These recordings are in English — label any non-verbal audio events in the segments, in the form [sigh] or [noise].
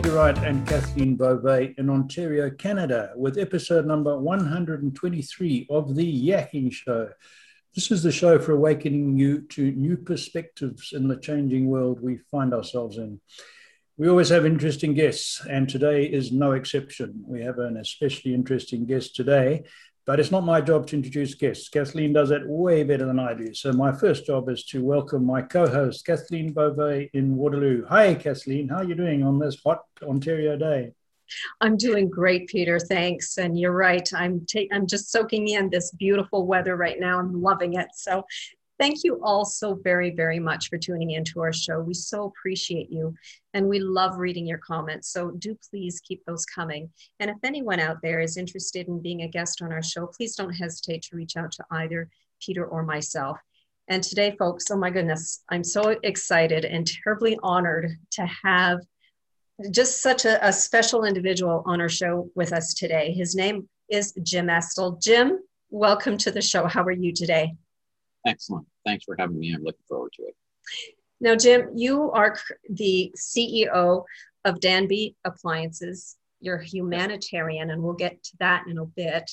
Hello, Peter Wright and Kathleen Beauvais in Ontario, Canada, with episode number 123 of The Yakking Show. This is the show for awakening you to new perspectives in the changing world we find ourselves in. We always have interesting guests, and today is no exception. We have an especially interesting guest today, but it's not my job to introduce guests. Kathleen does it way better than I do. So my first job is to welcome my co-host, Kathleen Beauvais in Waterloo. Hi, Kathleen. How are you doing on this hot Ontario day? I'm doing great, Peter. Thanks. And you're right. I'm ta- I'm just soaking in this beautiful weather right now. I'm loving it. So Thank you all so very, very much for tuning into our show. We so appreciate you and we love reading your comments. So do please keep those coming. And if anyone out there is interested in being a guest on our show, please don't hesitate to reach out to either Peter or myself. And today, folks, oh my goodness, I'm so excited and terribly honored to have just such a, a special individual on our show with us today. His name is Jim Estill. Jim, welcome to the show. How are you today? Excellent. Thanks for having me. I'm looking forward to it. Now, Jim, you are the CEO of Danby Appliances. You're humanitarian, and we'll get to that in a bit.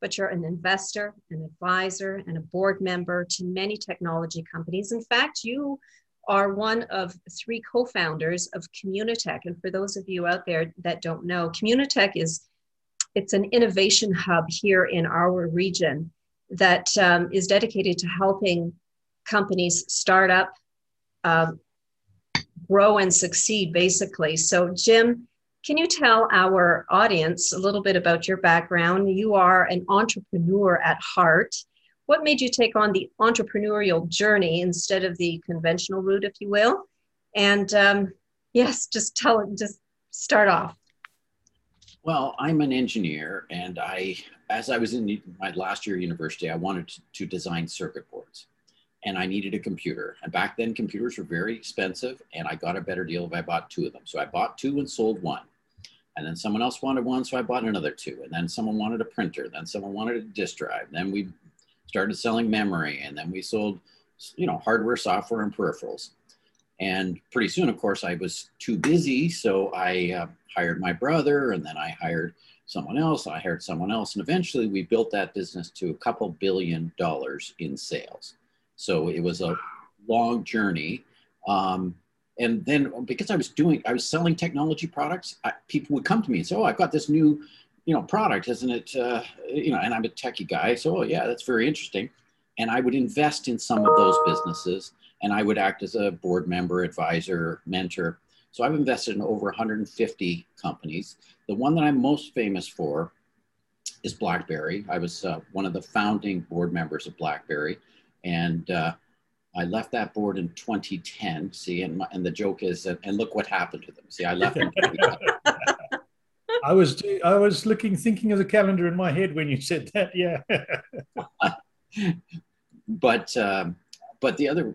But you're an investor, an advisor, and a board member to many technology companies. In fact, you are one of three co-founders of Communitech. And for those of you out there that don't know, Communitech is it's an innovation hub here in our region that um, is dedicated to helping companies start up, um, grow, and succeed, basically. So, Jim, can you tell our audience a little bit about your background? You are an entrepreneur at heart. What made you take on the entrepreneurial journey instead of the conventional route, if you will? And um, yes, just tell just start off. Well, I'm an engineer, and I, as I was in my last year university, I wanted to, to, design circuit boards, and I needed a computer. And back then, computers were very expensive, and I got a better deal if I bought two of them. So I bought two and sold one, and then someone else wanted one, so I bought another two. And then someone wanted a printer, then someone wanted a disk drive. Then we started selling memory, and then we sold, you know, hardware, software, and peripherals. And pretty soon, of course, I was too busy, so I uh, hired my brother, and then I hired someone else. I hired someone else, and eventually, we built that business to a couple billion dollars in sales. So it was a long journey. Um, and then because I was doing, I was selling technology products, I, people would come to me and say, "Oh, I've got this new, you know, product, isn't it? Uh, you know." And I'm a techie guy, so oh, yeah, that's very interesting. And I would invest in some of those businesses and I would act as a board member, advisor, mentor. So I've invested in over 150 companies. The one that I'm most famous for is BlackBerry. I was uh, one of the founding board members of BlackBerry, and uh, I left that board in 2010. See, and, my, and the joke is, and look what happened to them. See, I left. [laughs] I was I was looking, thinking of the calendar in my head when you said that. Yeah. [laughs] but um, but the other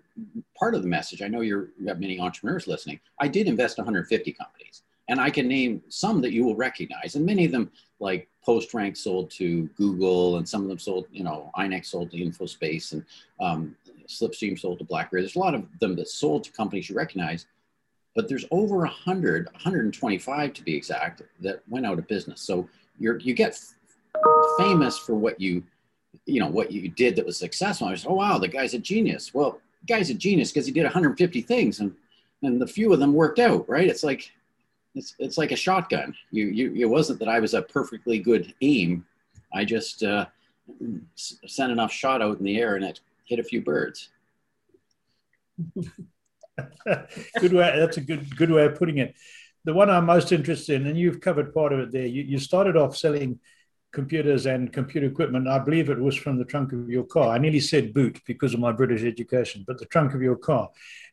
part of the message, I know you have got many entrepreneurs listening. I did invest 150 companies, and I can name some that you will recognize, and many of them, like PostRank, sold to Google, and some of them sold, you know, INEX sold to InfoSpace, and um, Slipstream sold to BlackBerry. There's a lot of them that sold to companies you recognize, but there's over 100, 125 to be exact, that went out of business. So you're you get famous for what you you know what you did that was successful. I was, oh wow, the guy's a genius. Well, guy's a genius because he did 150 things, and and the few of them worked out, right? It's like it's it's like a shotgun. You you it wasn't that I was a perfectly good aim. I just uh, sent enough shot out in the air and it hit a few birds. [laughs] good way. That's a good good way of putting it. The one I'm most interested in, and you've covered part of it there. You, you started off selling computers and computer equipment. I believe it was from the trunk of your car. I nearly said boot because of my British education, but the trunk of your car.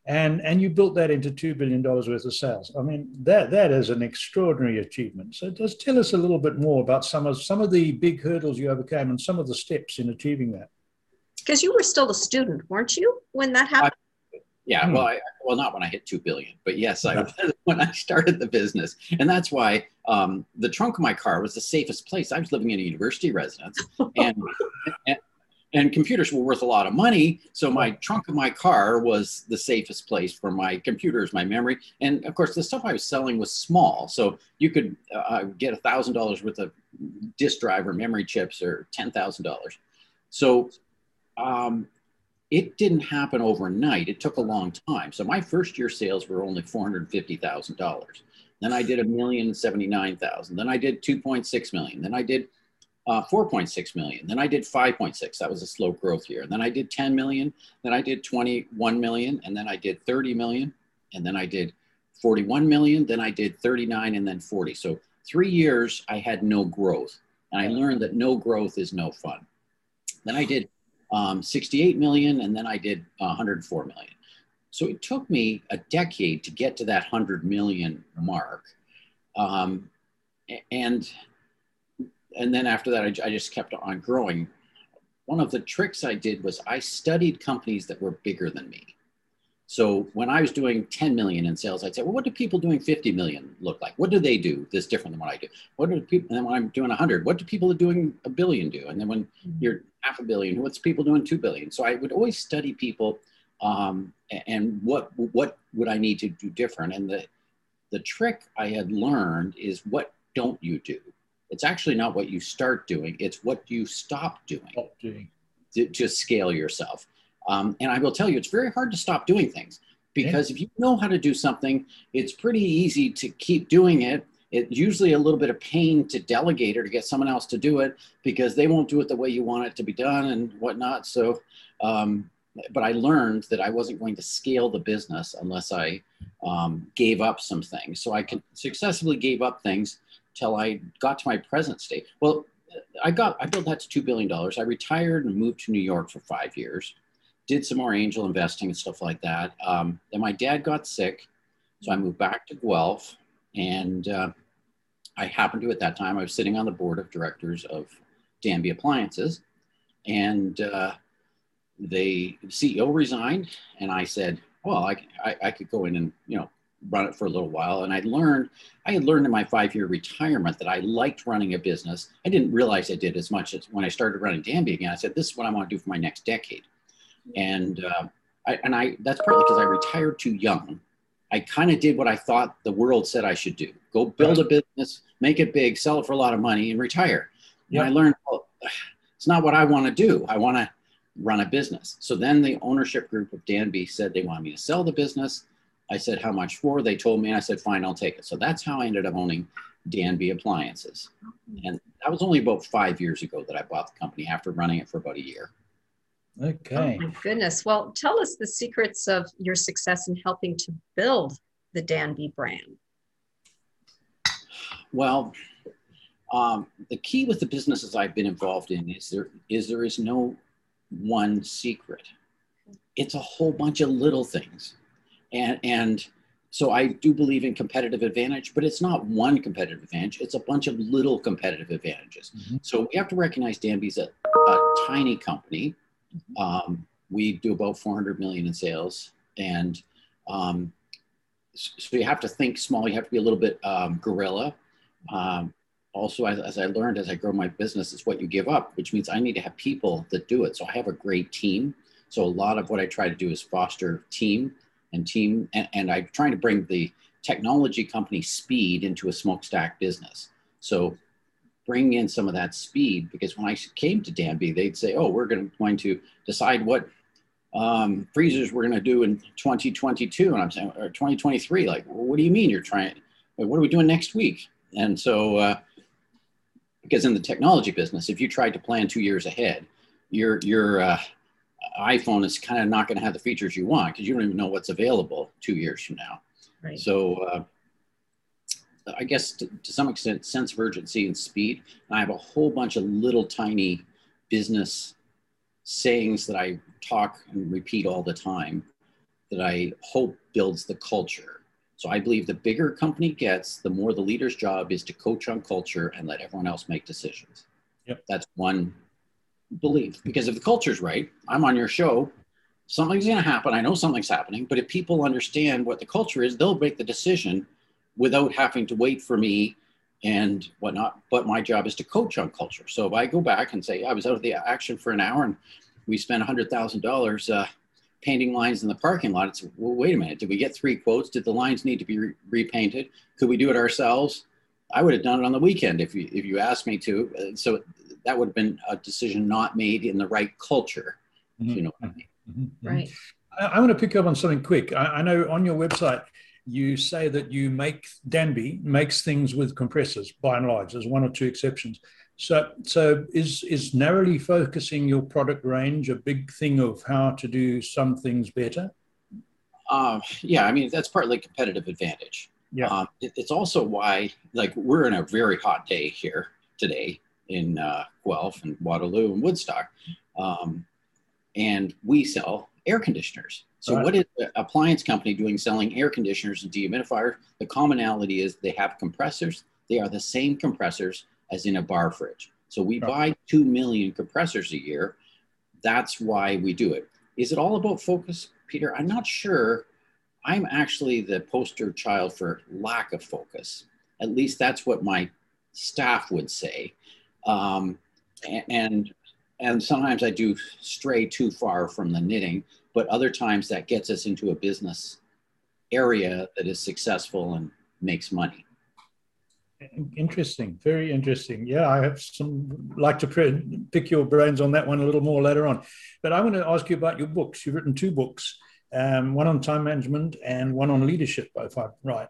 And, and you built that into $2 billion worth of sales. I mean, that, that is an extraordinary achievement. So just tell us a little bit more about some of, some of the big hurdles you overcame and some of the steps in achieving that. Because you were still a student, weren't you, when that happened? Yeah, hmm. well, I, well, not when I hit two billion, but yes, I [laughs] when I started the business, and that's why um, the trunk of my car was the safest place. I was living in a university residence, [laughs] and, and and computers were worth a lot of money. So my trunk of my car was the safest place for my computers, my memory, and of course the stuff I was selling was small. So you could uh, get a thousand dollars worth of disk drive or memory chips or ten thousand dollars. So um, it didn't happen overnight. It took a long time. So my first year sales were only four hundred fifty thousand dollars. Then I did a million seventy nine thousand. Then I did two point six million. Then I did uh, 4.6 million. Then I did 5.6. That was a slow growth year. And then I did 10 million. Then I did 21 million. And then I did 30 million. And then I did 41 million. Then I did 39 and then 40. So three years I had no growth. And I learned that no growth is no fun. Then I did um, 68 million. And then I did uh, 104 million. So it took me a decade to get to that 100 million mark. Um, and and then after that, I, I just kept on growing. One of the tricks I did was I studied companies that were bigger than me. So when I was doing 10 million in sales, I'd say, well, what do people doing 50 million look like? What do they do that's different than what I do? What do people, and then when I'm doing 100, what do people doing a billion do? And then when mm-hmm. you're half a billion, what's people doing 2 billion? So I would always study people um, and what, what would I need to do different? And the, the trick I had learned is what don't you do? It's actually not what you start doing, it's what you stop doing, stop doing. To, to, scale yourself. Um, and I will tell you, it's very hard to stop doing things because yeah. if you know how to do something, it's pretty easy to keep doing it. It's usually a little bit of pain to delegate or to get someone else to do it because they won't do it the way you want it to be done and whatnot. So, um, but I learned that I wasn't going to scale the business unless I um, gave up some things. So I could successfully gave up things till I got to my present state. Well, I got I built that to two billion dollars. I retired and moved to New York for five years. Did some more angel investing and stuff like that. Um, then my dad got sick, so I moved back to Guelph, and uh, I happened to at that time I was sitting on the board of directors of Danby Appliances, and uh, the CEO resigned, and I said, "Well, I, I, I could go in and you know run it for a little while. And I learned, I had learned in my five year retirement that I liked running a business. I didn't realize I did as much as when I started running Danby again. I said, this is what I want to do for my next decade. And, uh, I, and I, that's partly because I retired too young. I kind of did what I thought the world said I should do go build a business, make it big, sell it for a lot of money, and retire. Yep. And I learned, well, it's not what I want to do. I want to run a business. So then the ownership group of Danby said they wanted me to sell the business. I said, how much for? They told me, and I said, fine, I'll take it. So that's how I ended up owning Danby Appliances. And that was only about five years ago that I bought the company after running it for about a year. Okay. Oh my goodness. Well, tell us the secrets of your success in helping to build the Danby brand. Well, um, the key with the businesses I've been involved in is there is there is no one secret. It's a whole bunch of little things and and so I do believe in competitive advantage, but it's not one competitive advantage. It's a bunch of little competitive advantages. Mm-hmm. So we have to recognize Danby's a, a tiny company. Um, we do about 400 million in sales. And um, so you have to think small. You have to be a little bit um, guerrilla. Um, also, as, as I learned as I grow my business, it's what you give up, which means I need to have people that do it. So I have a great team. So a lot of what I try to do is foster team and team, and, and I'm trying to bring the technology company speed into a smokestack business. So bring in some of that speed because when I came to Danby, they'd say, "Oh, we're going to, going to decide what um, freezers we're going to do in 2022," and I'm saying, "Or 2023." Like, well, what do you mean you're trying? What are we doing next week? And so, uh, because in the technology business, if you tried to plan two years ahead, you're you're uh, iPhone is kind of not going to have the features you want because you don't even know what's available two years from now. Right. So uh, I guess to, to, some extent, sense of urgency and speed. And I have a whole bunch of little tiny business sayings that I talk and repeat all the time that I hope builds the culture. So I believe the bigger a company gets, the more the leader's job is to coach on culture and let everyone else make decisions. Yep. That's one believe because if the culture's right i'm on your show something's going to happen i know something's happening but if people understand what the culture is they'll make the decision without having to wait for me and whatnot but my job is to coach on culture so if i go back and say i was out of the action for an hour and we spent $100,000 uh, painting lines in the parking lot. It's, well, wait a minute, did we get three quotes? Did the lines need to be re- repainted? Could we do it ourselves? I would have done it on the weekend if you, if you asked me to. So that would have been a decision not made in the right culture, mm-hmm. you know I mean. mm-hmm. mm-hmm. Right. I, I, want to pick up on something quick. I, I know on your website, you say that you make Danby makes things with compressors by and large. There's one or two exceptions. So, so is is narrowly focusing your product range a big thing of how to do some things better? Uh, yeah, I mean that's partly competitive advantage. Yeah, um, it, it's also why like we're in a very hot day here today in uh, Guelph and Waterloo and Woodstock, um, and we sell air conditioners. So right. what is the appliance company doing selling air conditioners and dehumidifiers? The commonality is they have compressors. They are the same compressors as in a bar fridge. So we buy 2 million compressors a year. That's why we do it. Is it all about focus, Peter? I'm not sure. I'm actually the poster child for lack of focus. At least that's what my staff would say. Um, and and sometimes I do stray too far from the knitting, but other times that gets us into a business area that is successful and makes money. Interesting, very interesting. Yeah, I have some like to pick your brains on that one a little more later on. But I want to ask you about your books. You've written two books, um, one on time management and one on leadership, if I'm right.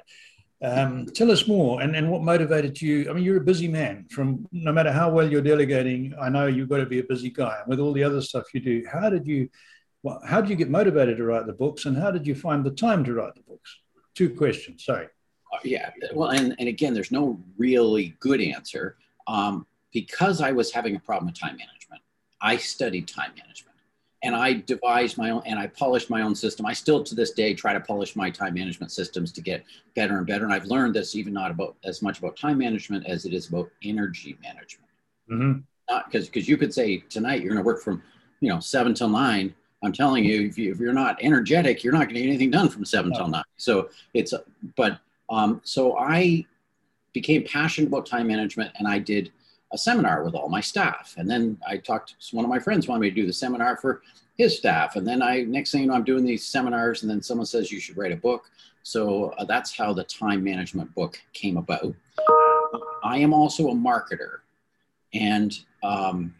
Um, tell us more and, and what motivated you. I mean, you're a busy man. From no matter how well you're delegating, I know you've got to be a busy guy. With all the other stuff you do, how did you, well, how did you get motivated to write the books, and how did you find the time to write the books? Two questions. Sorry. Uh, yeah, well, and, and again, there's no really good answer. Um, because I was having a problem with time management, I studied time management and I devised my own and I polished my own system. I still to this day try to polish my time management systems to get better and better. And I've learned this even not about as much about time management as it is about energy management. Mm-hmm. Not because because you could say tonight you're going to work from you know seven till nine. I'm telling you, if, you, if you're not energetic, you're not going to get anything done from seven no. till nine. So it's, but um, so I became passionate about time management and I did a seminar with all my staff. And then I talked one of my friends wanted me to do the seminar for his staff. And then I, next thing you know, I'm doing these seminars and then someone says you should write a book. So uh, that's how the time management book came about. I am also a marketer and um,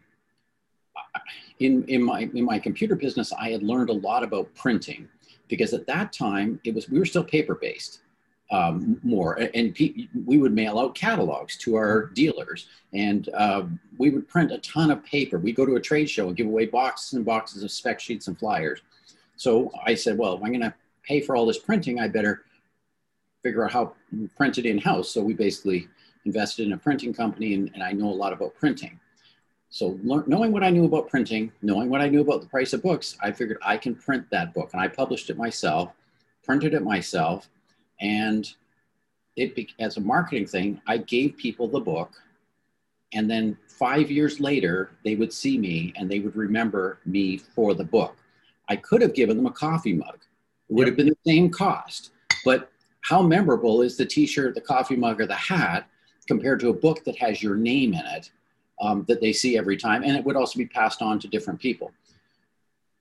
in, in, my, in my computer business, I had learned a lot about printing because at that time it was, we were still paper based um, more. And we would mail out catalogs to our dealers, and uh, we would print a ton of paper. We'd go to a trade show and give away boxes and boxes of spec sheets and flyers. So I said, well, if I'm going to pay for all this printing, I better figure out how to print it in house. So we basically invested in a printing company, and, and I know a lot about printing. So knowing what I knew about printing, knowing what I knew about the price of books, I figured I can print that book, and I published it myself, printed it myself, and it as a marketing thing, I gave people the book. And then five years later, they would see me and they would remember me for the book. I could have given them a coffee mug. It would yep. have been the same cost. But how memorable is the t shirt, the coffee mug, or the hat compared to a book that has your name in it um, that they see every time? And it would also be passed on to different people.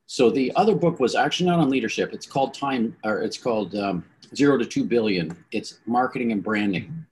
So the other book was actually not on leadership. It's called Time, or it's called um, zero to two billion. It's marketing and branding.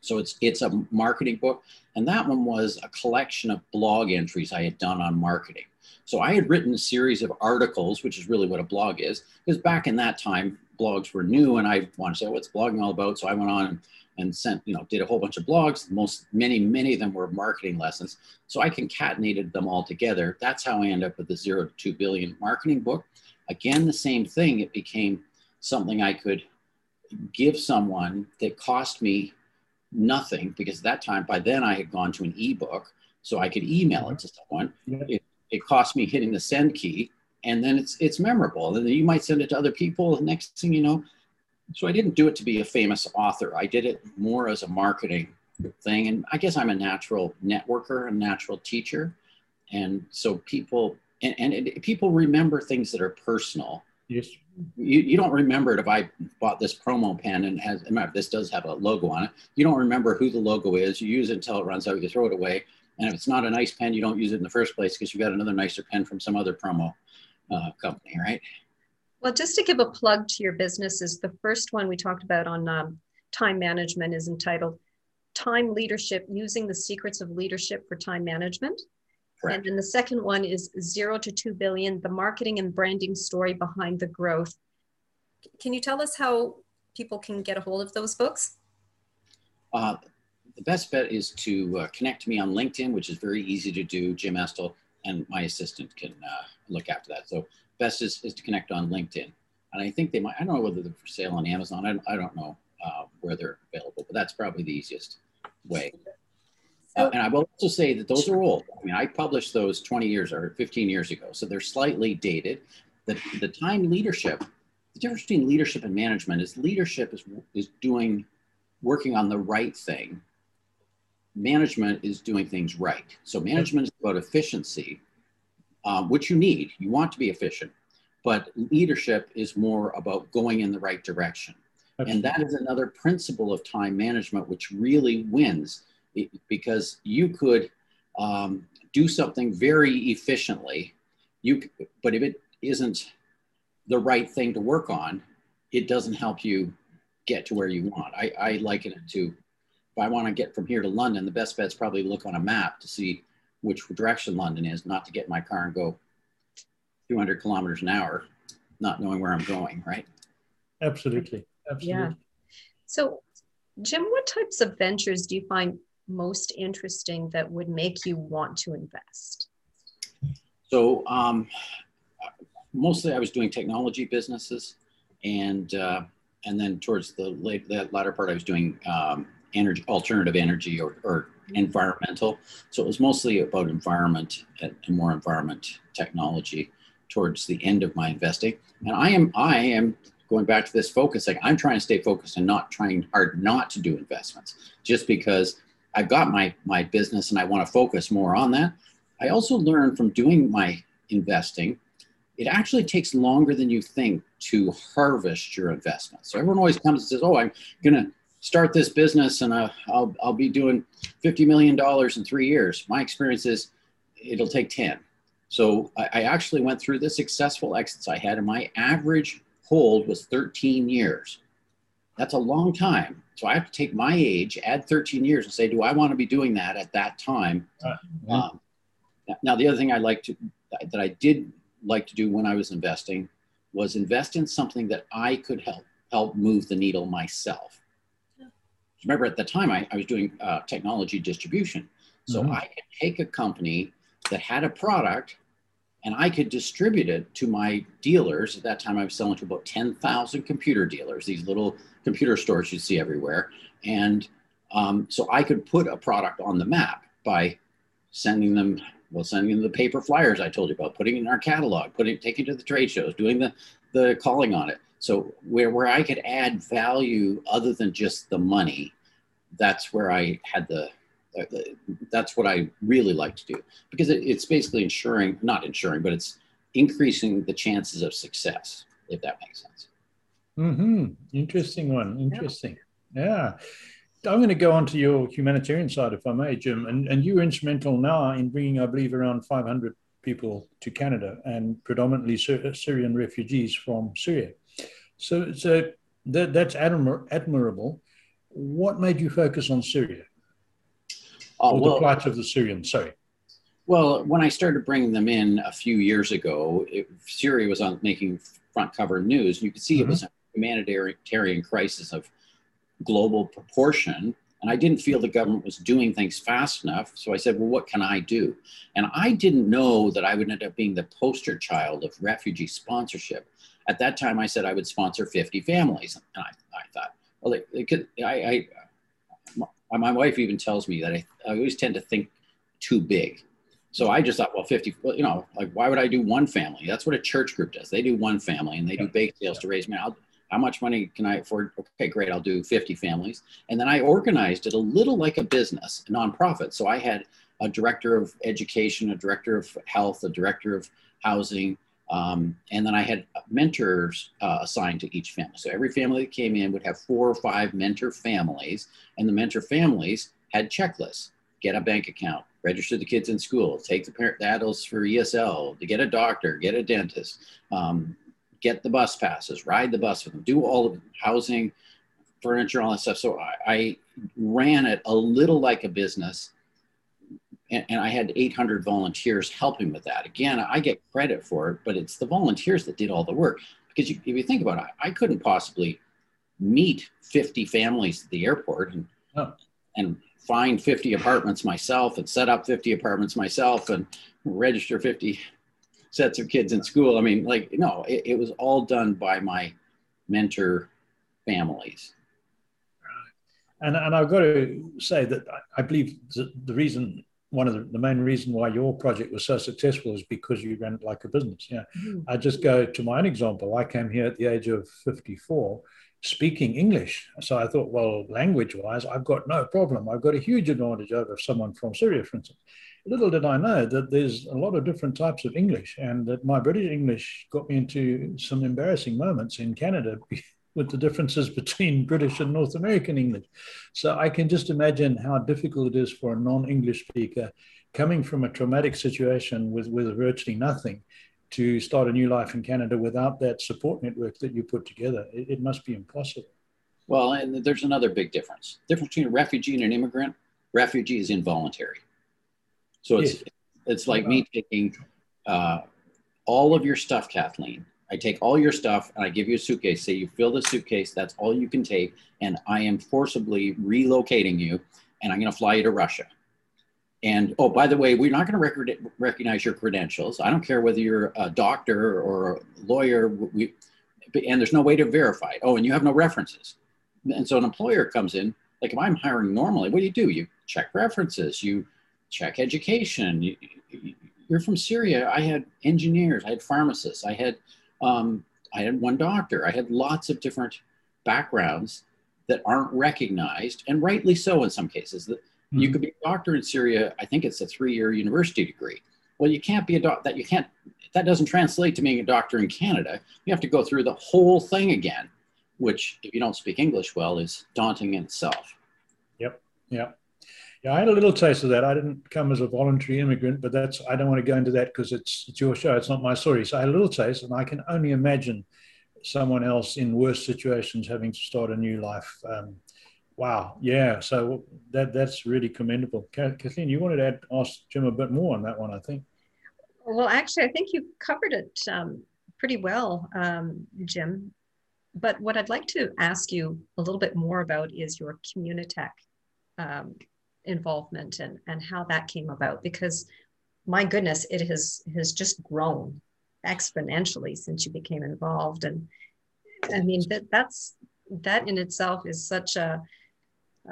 So it's it's a marketing book, and that one was a collection of blog entries I had done on marketing. So I had written a series of articles, which is really what a blog is, because back in that time blogs were new, and I wanted to say what's blogging all about. So I went on and, sent, you know, did a whole bunch of blogs. Most many many of them were marketing lessons. So I concatenated them all together. That's how I end up with the zero to two billion marketing book. Again, the same thing. It became something I could give someone that cost me nothing because at that time by then I had gone to an ebook so I could email it to mm-hmm. someone. It, it cost me hitting the send key and then it's it's memorable. And then you might send it to other people. The next thing you know, so I didn't do it to be a famous author. I did it more as a marketing thing. And I guess I'm a natural networker, a natural teacher. And so people and, and it, people remember things that are personal. Yes you, you don't remember it if I bought this promo pen and has this does have a logo on it. You don't remember who the logo is. You use it until it runs out. You throw it away, And if it's not a nice pen, you don't use it in the first place because you got another nicer pen from some other promo uh, company, right? Well, just to give a plug to your businesses, the first one we talked about on um, time management is entitled Time Leadership Using the Secrets of Leadership for Time Management. Correct. And then the second one is Zero to Two Billion The Marketing and Branding Story Behind the Growth. Can you tell us how people can get a hold of those books? Uh, the best bet is to uh, connect to me on LinkedIn, which is very easy to do. Jim Estill and my assistant can uh, look after that. So best is, is to connect on LinkedIn. And I think they might, I don't know whether they're for sale on Amazon. I, I don't know uh, where they're available, but that's probably the easiest way. Uh, and I will also say that those are old. I mean, I published those 20 years or 15 years ago, so they're slightly dated. The, the time leadership, the difference between leadership and management is leadership is, is doing, working on the right thing. Management is doing things right. So management is about efficiency, um, which you need. You want to be efficient, but leadership is more about going in the right direction. And that is another principle of time management, which really wins because you could um, do something very efficiently. You, but if it isn't the right thing to work on, it doesn't help you get to where you want. I, I liken it to if I want to get from here to London, the best bet's probably look on a map to see which direction London is, not to get in my car and go 200 kilometers an hour, not knowing where I'm going, right? Absolutely. Absolutely. Yeah. So, Jim, what types of ventures do you find most interesting that would make you want to invest? So, um, mostly I was doing technology businesses, and uh, and then towards the late the latter part, I was doing um, energy, alternative energy, or, or environmental. So it was mostly about environment and more environment technology towards the end of my investing. And I am I am going back to this focusing. I'm trying to stay focused and not trying hard not to do investments, just because I've got my my business and I want to focus more on that. I also learned from doing my investing, it actually takes longer than you think to harvest your investment. So everyone always comes and says, "Oh, I'm to start this business and uh, I'll I'll be doing 50 million dollars in three years." My experience is it'll take 10. So I, I actually went through the successful exits I had, and my average hold was 13 years. That's a long time. So I have to take my age, add 13 years, and say, do I want to be doing that at that time? Uh, um, now, the other thing I like to that I did like to do when I was investing was invest in something that I could help help move the needle myself. Remember, at the time I, I was doing uh, technology distribution, so mm-hmm. I could take a company that had a product and I could distribute it to my dealers. At that time, I was selling to about 10,000 computer dealers, these little computer stores you see everywhere. And um, so I could put a product on the map by sending them, well, sending them the paper flyers I told you about, putting in our catalog, putting, taking to the trade shows, doing the, the calling on it. So where, where I could add value other than just the money, that's where I had the, that's what I really like to do because it, it's basically ensuring, not ensuring, but it's increasing the chances of success, if that makes sense. Mm-hmm. Interesting one. Interesting. Yeah. yeah. I'm going to go on to your humanitarian side, if I may, Jim. And and you were instrumental now in bringing, I believe, around 500 people to Canada and predominantly Syrian refugees from Syria. So so that that's admir- admirable. What made you focus on Syria? Oh, well, the plight of the Syrians. Sorry. Well, when I started bringing them in a few years ago, it, Syria was on making front cover news. You could see mm-hmm. it was a humanitarian crisis of global proportion. And I didn't feel the government was doing things fast enough. So I said, well, what can I do? And I didn't know that I would end up being the poster child of refugee sponsorship. At that time, I said I would sponsor 50 families. And I, I thought, well, it, it could, I, I my wife even tells me that I, I always tend to think too big. So I just thought, well, 50, well, you know, like why would I do one family? That's what a church group does. They do one family and they do bake sales to raise money. I'll, how much money can I afford? Okay, great. I'll do 50 families. And then I organized it a little like a business, a nonprofit. So I had a director of education, a director of health, a director of housing, um, and then I had mentors uh, assigned to each family. So every family that came in would have four or five mentor families, and the mentor families had checklists get a bank account, register the kids in school, take the, parent, the adults for ESL, to get a doctor, get a dentist, um, get the bus passes, ride the bus with them, do all of housing, furniture, all that stuff. So I, I ran it a little like a business. And, and, I had 800 volunteers helping with that. Again, I get credit for it, but it's the volunteers that did all the work. Because you, if you think about it, I couldn't possibly meet 50 families at the airport and, oh. and find 50 apartments myself and set up 50 apartments myself and register 50 sets of kids in school. I mean, like, no, it, it was all done by my mentor families. And, and I've got to say that I believe that the reason, one of the, the main reason why your project was so successful is because you ran it like a business. Yeah. Mm-hmm. I just go to my own example. I came here at the age of 54 speaking English. So I thought, well, language wise, I've got no problem. I've got a huge advantage over someone from Syria, for instance. Little did I know that there's a lot of different types of English, and that my British English got me into some embarrassing moments in Canada with the differences between [laughs] British and North American English. So I can just imagine how difficult it is for a non English speaker coming from a traumatic situation with, with virtually nothing to start a new life in Canada without that support network that you put together. It, it must be impossible. Well, and there's another big difference. The difference between a refugee and an immigrant, refugee is involuntary. So it's yes. it's like me taking uh, all of your stuff, Kathleen. I take all your stuff and I give you a suitcase. Say you fill the suitcase, that's all you can take, and I am forcibly relocating you, and I'm going to fly you to Russia. And oh, by the way, we're not going to rec- recognize your credentials. I don't care whether you're a doctor or a lawyer. We, and there's no way to verify. Oh, and you have no references. And so an employer comes in, like if I'm hiring normally, what do you do? You check references, you check education. You, you're from Syria. I had engineers, I had pharmacists, I had, um, I had one doctor. I had lots of different backgrounds that aren't recognized, and rightly so in some cases. That Mm-hmm. You could be a doctor in Syria. I think it's a three-year university degree. Well, you can't be a doctor. That you can't. That doesn't translate to being a doctor in Canada. You have to go through the whole thing again, which, if you don't speak English well, is daunting in itself. Yep. Yep. Yeah, I had a little taste of that. I didn't come as a voluntary immigrant, but that's I don't want to go into that because it's it's your show. It's not my story. So I had a little taste, and I can only imagine someone else in worse situations having to start a new life. Um, Wow. Yeah. So that that's really commendable. Kathleen, you wanted to add, ask Jim a bit more on that one, I think. Well, actually, I think you covered it um, pretty well, um, Jim. But what I'd like to ask you a little bit more about is your Communitech um, involvement and, and how that came about. Because my goodness, it has has just grown exponentially since you became involved. And I mean that that's that in itself is such a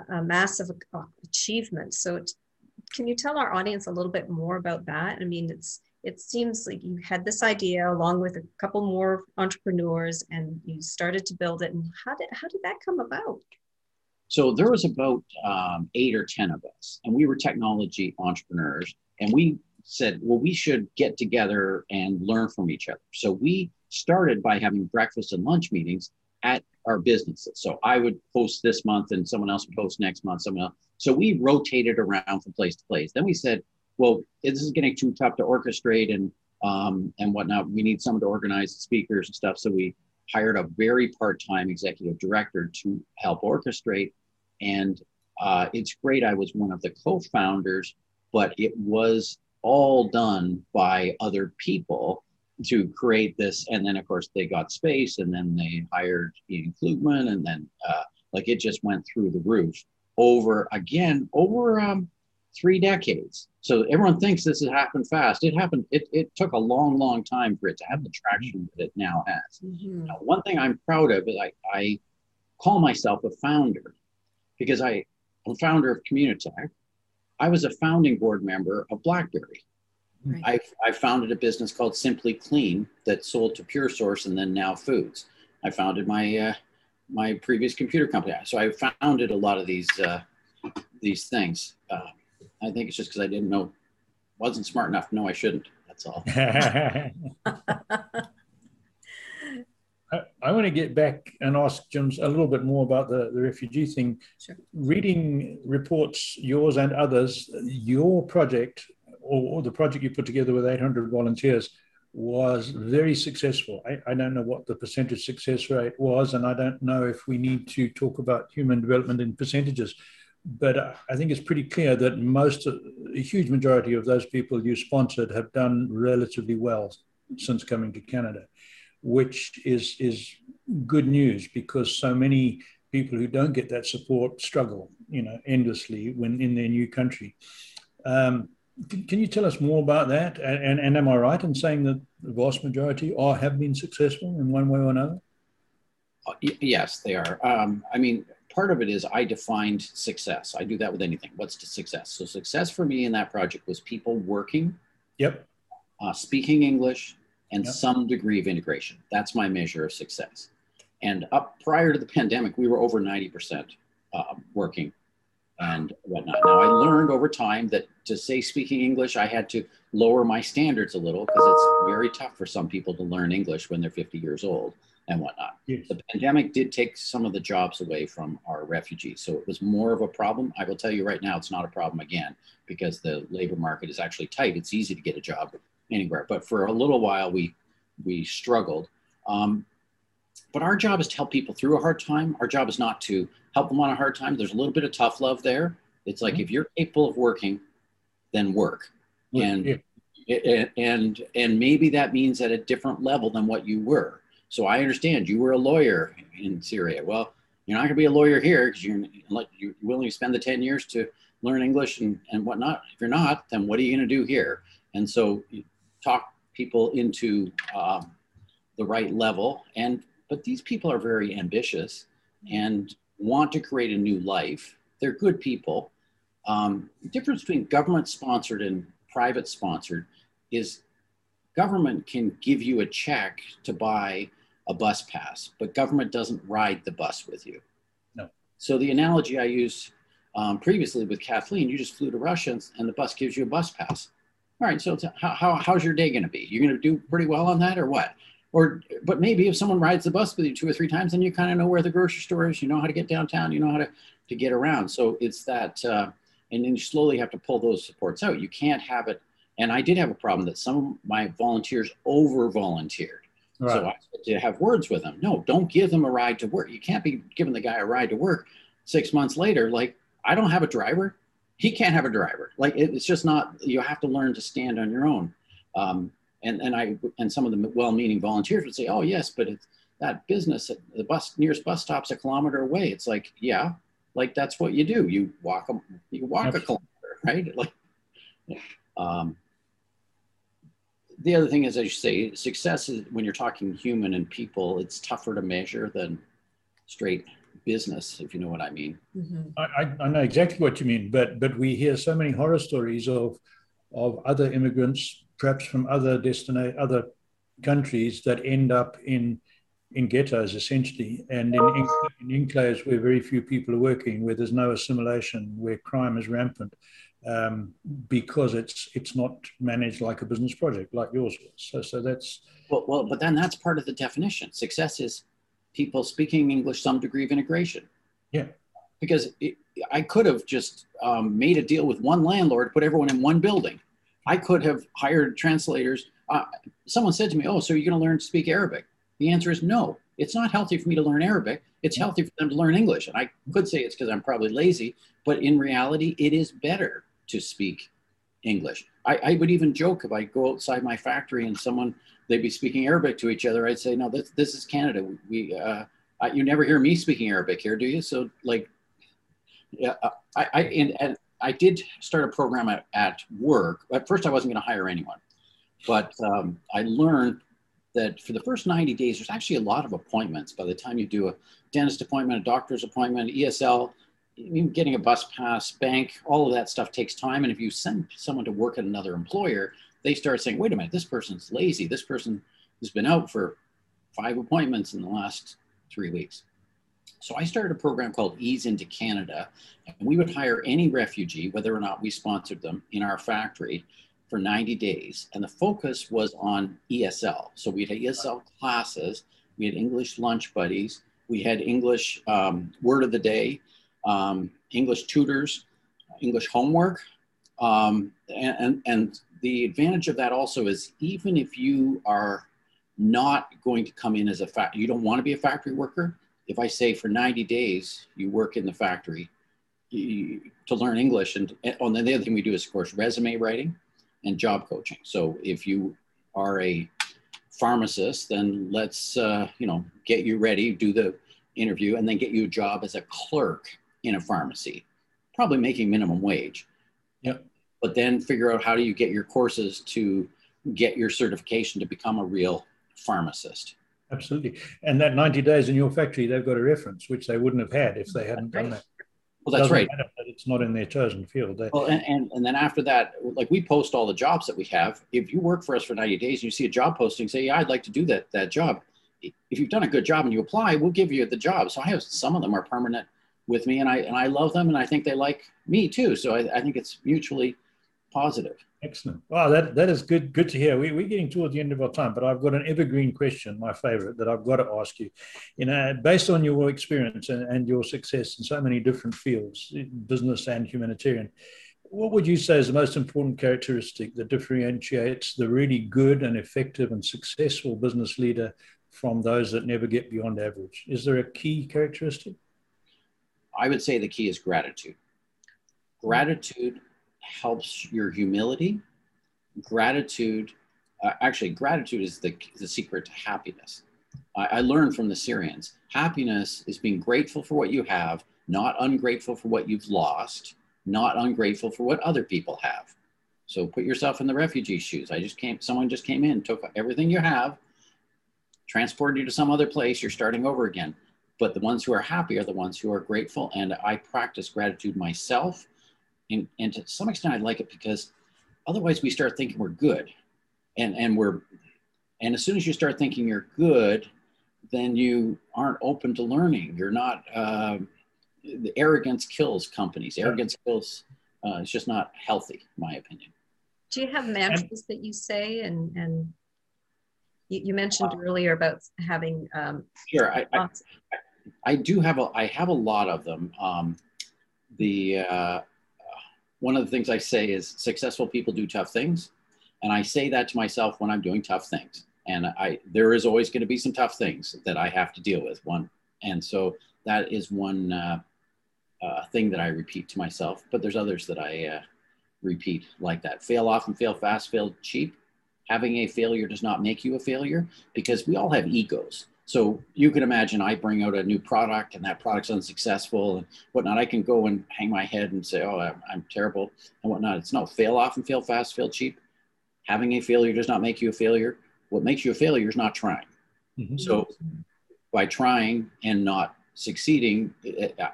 a massive achievement. So, can you tell our audience a little bit more about that? I mean, it's it seems like you had this idea along with a couple more entrepreneurs, and you started to build it. And how did how did that come about? So there was about um, eight or ten of us, and we were technology entrepreneurs, and we said, well, we should get together and learn from each other. So we started by having breakfast and lunch meetings at our businesses. So I would post this month and someone else would post next month, someone else. So we rotated around from place to place. Then we said, well, this is getting too tough to orchestrate and um, and whatnot. We need someone to organize the speakers and stuff. So we hired a very part-time executive director to help orchestrate. And uh, it's great. I was one of the co-founders, but it was all done by other people to create this. And then, of course, they got space, and then they hired Iain Klugman, and then uh, like it just went through the roof over again over um, three decades. So everyone thinks this has happened fast. It happened. It, it took a long, long time for it to have the traction that it now has. Mm-hmm. Now, one thing I'm proud of is I, I call myself a founder because I, I'm founder of Communitech. I was a founding board member of BlackBerry. Right. I, I founded a business called Simply Clean that sold to Pure Source and then Now Foods. I founded my uh, my previous computer company. So I founded a lot of these uh, these things. Uh, I think it's just because I didn't know, wasn't smart enough No, I shouldn't. That's all. [laughs] [laughs] [laughs] I want to get back and ask Jim a little bit more about the, the refugee thing. Sure. Reading reports, yours and others, your project or, or, the project you put together with 800 volunteers was very successful. I, I, don't know what the percentage success rate was, and I don't know if we need to talk about human development in percentages. But I think it's pretty clear that most, a huge majority of those people you sponsored have done relatively well since coming to Canada which is is good news because so many people who don't get that support struggle, you know, endlessly when in their new country. Um, can, can, you tell us more about that? And, and, and, am I right in saying that the vast majority are have been successful in one way or another? Uh, yes, they are. Um, I mean, part of it is I defined success. I do that with anything. What's the success? So success for me in that project was people working. Yep. Uh, speaking English, and yep. some degree of integration. That's my measure of success. And up prior to the pandemic, we were over 90% uh, working and whatnot. Now, I learned over time that to say speaking English, I had to lower my standards a little because it's very tough for some people to learn English when they're 50 years old and whatnot. Yes. The pandemic did take some of the jobs away from our refugees. So it was more of a problem. I will tell you right now, it's not a problem again because the labor market is actually tight. It's easy to get a job anywhere. But for a little while, we we struggled. Um, but our job is to help people through a hard time. Our job is not to help them on a hard time. There's a little bit of tough love there. It's like mm-hmm. if you're capable of working, then work. And yeah. and and maybe that means at a different level than what you were. So I understand you were a lawyer in Syria. Well, you're not going to be a lawyer here because you're you're willing to spend the 10 years to learn English and, and whatnot. If you're not, then what are you going to do here? And so talk people into um, the right level. And but these people are very ambitious and want to create a new life. They're good people. Um, the difference between government sponsored and private sponsored is government can give you a check to buy a bus pass, but government doesn't ride the bus with you. No. So the analogy I used um, previously with Kathleen, you just flew to Russia and the bus gives you a bus pass all right, so how, how, how's your day going to be? You're going to do pretty well on that or what? Or, but maybe if someone rides the bus with you two or three times, then you kind of know where the grocery store is, you know how to get downtown, you know how to, to get around. So it's that, uh, and then you slowly have to pull those supports out. You can't have it. And I did have a problem that some of my volunteers over volunteered. Right. So I had to have words with them. No, don't give them a ride to work. You can't be giving the guy a ride to work six months later. Like, I don't have a driver he can't have a driver. Like it's just not. You have to learn to stand on your own. Um, and and I and some of the well-meaning volunteers would say, "Oh yes, but it's that business. The bus nearest bus stop's a kilometer away." It's like, yeah, like that's what you do. You walk a you walk a kilometer, [laughs] right? Like, um, the other thing is, as you say, success is when you're talking human and people. It's tougher to measure than straight business, if you know what I mean. Mm-hmm. I, I know exactly what you mean, but but we hear so many horror stories of of other immigrants, perhaps from other destination, other countries that end up in in ghettos essentially, and in, in enclaves where very few people are working, where there's no assimilation, where crime is rampant, um, because it's it's not managed like a business project like yours was. So so that's well, well, but then that's part of the definition. Success is people speaking English, some degree of integration. Yeah. Because it, I could have just um, made a deal with one landlord, put everyone in one building. I could have hired translators. Uh, someone said to me, Oh, so you're going to learn to speak Arabic? The answer is no. It's not healthy for me to learn Arabic. It's healthy for them to learn English. And I could say it's because I'm probably lazy, but in reality, it is better to speak English. I, I, would even joke if I go outside my factory and someone they'd be speaking Arabic to each other, I'd say, no, this, this is Canada. We, uh, I, you never hear me speaking Arabic here, do you? So like, yeah, uh, I, I and, and I did start a program at, at work. At first, I wasn't going to hire anyone, but um, I learned that for the first 90 days, there's actually a lot of appointments. By the time you do a dentist appointment, a doctor's appointment, ESL, even getting a bus pass, bank, all of that stuff takes time. And if you send someone to work at another employer, they start saying, wait a minute, this person's lazy. This person has been out for five appointments in the last three weeks. So I started a program called Ease into Canada, and we would hire any refugee, whether or not we sponsored them, in our factory for 90 days. And the focus was on ESL. So we had ESL classes we had English lunch buddies, we had English um, word of the day, um, English tutors, English homework. Um, and, and, and the advantage of that also is even if you are not going to come in as a fact, you don't want to be a factory worker. If I say for 90 days you work in the factory you, to learn English, and, and oh, the other thing we do is, of course, resume writing and job coaching. So if you are a pharmacist, then let's uh, you know get you ready, do the interview, and then get you a job as a clerk in a pharmacy, probably making minimum wage. Yep. But then figure out how do you get your courses to get your certification to become a real pharmacist. Absolutely. And that 90 days in your factory, they've got a reference, which they wouldn't have had if they hadn't done that. Well, that's right. it's not in their chosen field. They, well, and, and, and then after that, like we post all the jobs that we have. If you work for us for 90 days and you see a job posting, say, yeah, I'd like to do that, that job. If you've done a good job and you apply, we'll give you the job. So I have some of them are permanent with me and I, and I love them and I think they like me too. So I, I think it's mutually positive. Excellent. Wow, that, that is good. Good to hear. We, we're getting toward the end of our time, but I've got an evergreen question, my favorite, that I've got to ask you. You know, based on your experience and, and your success in so many different fields, business and humanitarian, what would you say is the most important characteristic that differentiates the really good and effective and successful business leader from those that never get beyond average? Is there a key characteristic? I would say the key is gratitude. Gratitude helps your humility. Gratitude, uh, actually, gratitude is the, the secret to happiness. I, I learned from the Syrians happiness is being grateful for what you have, not ungrateful for what you've lost, not ungrateful for what other people have. So put yourself in the refugee shoes. I just came, someone just came in, took everything you have, transported you to some other place, you're starting over again. But the ones who are happy are the ones who are grateful. And I practice gratitude myself and, and to some extent, I like it because otherwise we start thinking we're good. And, and we're, and as soon as you start thinking you're good, then you aren't open to learning. You're not, uh, the arrogance kills companies. Arrogance kills, uh, it's just not healthy, in my opinion. Do you have mantras that you say and, and you, you mentioned earlier about having um, sure I, I, I, do have a i have a lot of them um, the uh, one of the things I say is successful people do tough things. And I say that to myself when I'm doing tough things. And I there is always going to be some tough things that I have to deal with. One, and so that is one uh, uh, thing that I repeat to myself. But there's others that I uh, repeat like that: fail often, fail fast, fail cheap. Having a failure does not make you a failure because we all have egos. So you can imagine I bring out a new product and that product's unsuccessful and whatnot. I can go and hang my head and say, oh, I'm, I'm terrible and whatnot. It's no fail often, fail fast, fail cheap. Having a failure does not make you a failure. What makes you a failure is not trying. Mm-hmm. So by trying and not succeeding,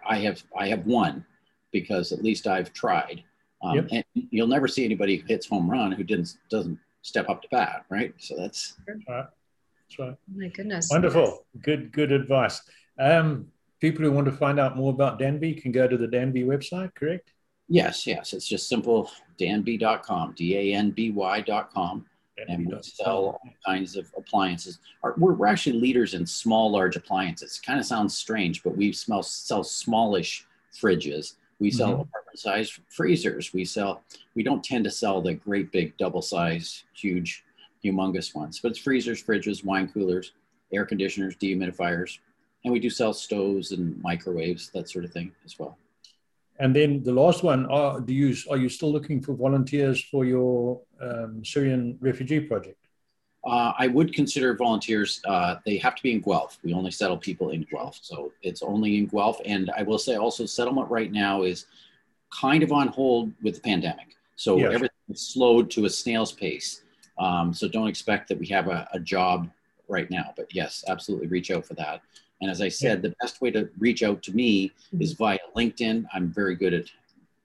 I have I have won because at least I've tried. Um, yep. And you'll never see anybody who hits home run who didn't doesn't step up to bat, right? So that's. That's right. Oh my goodness. Wonderful. Good, good advice. Um, people who want to find out more about Danby can go to the Danby website, correct? Yes, yes. It's just simple danby.com, D A N B Y.com. And we sell all kinds of appliances. We're, we're actually leaders in small, large appliances. It kind of sounds strange, but we smell, sell smallish fridges. We sell mm-hmm. apartment size freezers. We sell, we don't tend to sell the great big double size, huge humongous ones. But it's freezers, fridges, wine coolers, air conditioners, dehumidifiers, and we do sell stoves and microwaves, that sort of thing as well. And then the last one: are do you are you still looking for volunteers for your um, Syrian refugee project? Uh, I would consider volunteers. Uh, they have to be in Guelph. We only settle people in Guelph, so it's only in Guelph. And I will say also, settlement right now is kind of on hold with the pandemic. So yes. everything is slowed to a snail's pace. Um, so don't expect that we have a, a, job right now. But yes, absolutely reach out for that. And as I said, the best way to reach out to me mm-hmm. is via LinkedIn. I'm very good at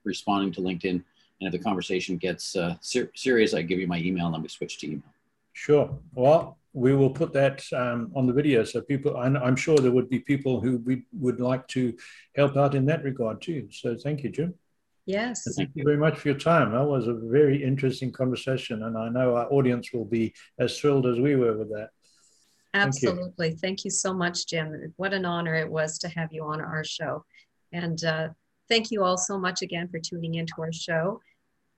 responding to LinkedIn. And if the conversation gets uh, ser- serious, I give you my email and then we switch to email. Sure. Well, we will put that um, on the video. So people, I'm sure there would be people who we would like to help out in that regard too. So thank you, Jim. Yes. Thank you very much for your time. That was a very interesting conversation, and I know our audience will be as thrilled as we were with that. Absolutely. Thank you. Thank you so much, Jim. What an honor it was to have you on our show. And uh, thank you all so much again for tuning into our show.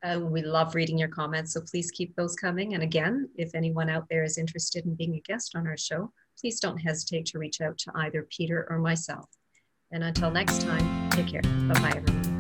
Uh, we love reading your comments, so please keep those coming. And again, if anyone out there is interested in being a guest on our show, please don't hesitate to reach out to either Peter or myself. And until next time, take care. Bye bye, everyone.